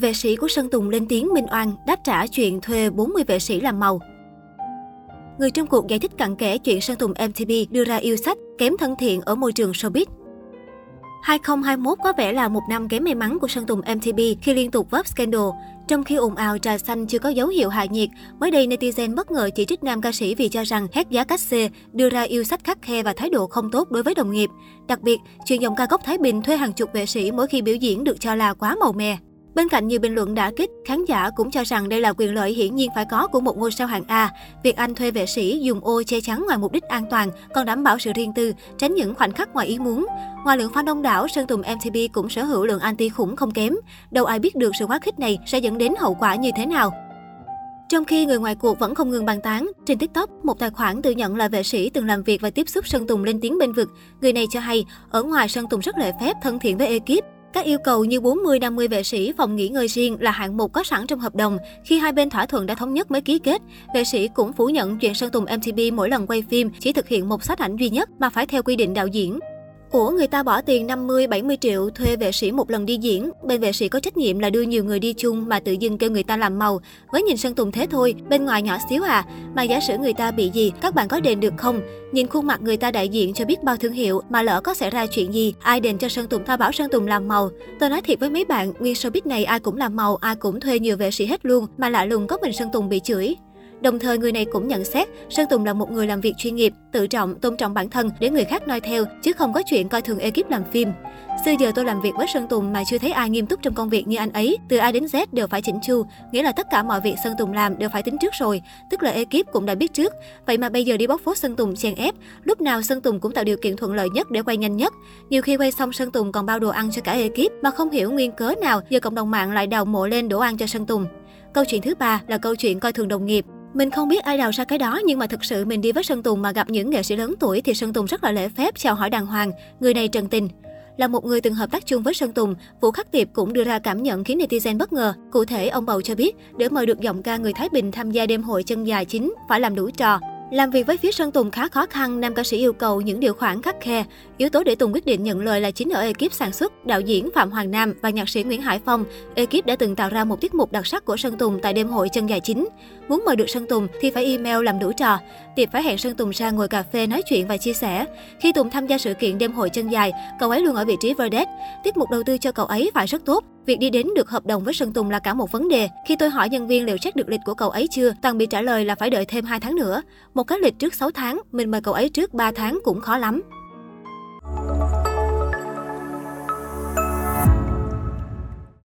Vệ sĩ của Sơn Tùng lên tiếng minh oan, đáp trả chuyện thuê 40 vệ sĩ làm màu. Người trong cuộc giải thích cặn kẽ chuyện Sơn Tùng MTV đưa ra yêu sách kém thân thiện ở môi trường showbiz. 2021 có vẻ là một năm kém may mắn của Sơn Tùng MTV khi liên tục vấp scandal. Trong khi ồn ào trà xanh chưa có dấu hiệu hạ nhiệt, mới đây netizen bất ngờ chỉ trích nam ca sĩ vì cho rằng hét giá cách xê, đưa ra yêu sách khắc khe và thái độ không tốt đối với đồng nghiệp. Đặc biệt, chuyện dòng ca gốc Thái Bình thuê hàng chục vệ sĩ mỗi khi biểu diễn được cho là quá màu mè. Bên cạnh nhiều bình luận đã kích, khán giả cũng cho rằng đây là quyền lợi hiển nhiên phải có của một ngôi sao hạng A. Việc anh thuê vệ sĩ dùng ô che chắn ngoài mục đích an toàn, còn đảm bảo sự riêng tư, tránh những khoảnh khắc ngoài ý muốn. Ngoài lượng fan đông đảo, Sơn Tùng MTP cũng sở hữu lượng anti khủng không kém. Đâu ai biết được sự quá khích này sẽ dẫn đến hậu quả như thế nào. Trong khi người ngoài cuộc vẫn không ngừng bàn tán, trên TikTok, một tài khoản tự nhận là vệ sĩ từng làm việc và tiếp xúc Sơn Tùng lên tiếng bên vực. Người này cho hay, ở ngoài Sơn Tùng rất lễ phép, thân thiện với ekip, các yêu cầu như 40-50 vệ sĩ phòng nghỉ ngơi riêng là hạng mục có sẵn trong hợp đồng. Khi hai bên thỏa thuận đã thống nhất mới ký kết, vệ sĩ cũng phủ nhận chuyện Sơn Tùng MTP mỗi lần quay phim chỉ thực hiện một sát ảnh duy nhất mà phải theo quy định đạo diễn. Ủa người ta bỏ tiền 50, 70 triệu thuê vệ sĩ một lần đi diễn. Bên vệ sĩ có trách nhiệm là đưa nhiều người đi chung mà tự dưng kêu người ta làm màu. Với nhìn Sơn Tùng thế thôi, bên ngoài nhỏ xíu à. Mà giả sử người ta bị gì, các bạn có đền được không? Nhìn khuôn mặt người ta đại diện cho biết bao thương hiệu, mà lỡ có xảy ra chuyện gì, ai đền cho Sơn Tùng tao bảo Sơn Tùng làm màu. Tôi nói thiệt với mấy bạn, nguyên showbiz này ai cũng làm màu, ai cũng thuê nhiều vệ sĩ hết luôn, mà lạ lùng có mình Sơn Tùng bị chửi. Đồng thời người này cũng nhận xét Sơn Tùng là một người làm việc chuyên nghiệp, tự trọng, tôn trọng bản thân để người khác noi theo, chứ không có chuyện coi thường ekip làm phim. Xưa giờ tôi làm việc với Sơn Tùng mà chưa thấy ai nghiêm túc trong công việc như anh ấy. Từ A đến Z đều phải chỉnh chu, nghĩa là tất cả mọi việc Sơn Tùng làm đều phải tính trước rồi. Tức là ekip cũng đã biết trước. Vậy mà bây giờ đi bóc phốt Sơn Tùng chèn ép, lúc nào Sơn Tùng cũng tạo điều kiện thuận lợi nhất để quay nhanh nhất. Nhiều khi quay xong Sơn Tùng còn bao đồ ăn cho cả ekip mà không hiểu nguyên cớ nào giờ cộng đồng mạng lại đào mộ lên đổ ăn cho Sơn Tùng. Câu chuyện thứ ba là câu chuyện coi thường đồng nghiệp. Mình không biết ai đào ra cái đó nhưng mà thực sự mình đi với Sơn Tùng mà gặp những nghệ sĩ lớn tuổi thì Sơn Tùng rất là lễ phép chào hỏi đàng hoàng, người này trần tình. Là một người từng hợp tác chung với Sơn Tùng, Vũ Khắc Tiệp cũng đưa ra cảm nhận khiến netizen bất ngờ. Cụ thể, ông Bầu cho biết, để mời được giọng ca người Thái Bình tham gia đêm hội chân dài chính, phải làm đủ trò. Làm việc với phía Sơn Tùng khá khó khăn, nam ca sĩ yêu cầu những điều khoản khắc khe. Yếu tố để Tùng quyết định nhận lời là chính ở ekip sản xuất, đạo diễn Phạm Hoàng Nam và nhạc sĩ Nguyễn Hải Phong. Ekip đã từng tạo ra một tiết mục đặc sắc của Sơn Tùng tại đêm hội chân dài chính. Muốn mời được Sơn Tùng thì phải email làm đủ trò. Tiệp phải hẹn Sơn Tùng ra ngồi cà phê nói chuyện và chia sẻ. Khi Tùng tham gia sự kiện đêm hội chân dài, cậu ấy luôn ở vị trí verdet. Tiết mục đầu tư cho cậu ấy phải rất tốt. Việc đi đến được hợp đồng với Sơn Tùng là cả một vấn đề. Khi tôi hỏi nhân viên liệu check được lịch của cậu ấy chưa, Toàn bị trả lời là phải đợi thêm 2 tháng nữa. Một cái lịch trước 6 tháng, mình mời cậu ấy trước 3 tháng cũng khó lắm.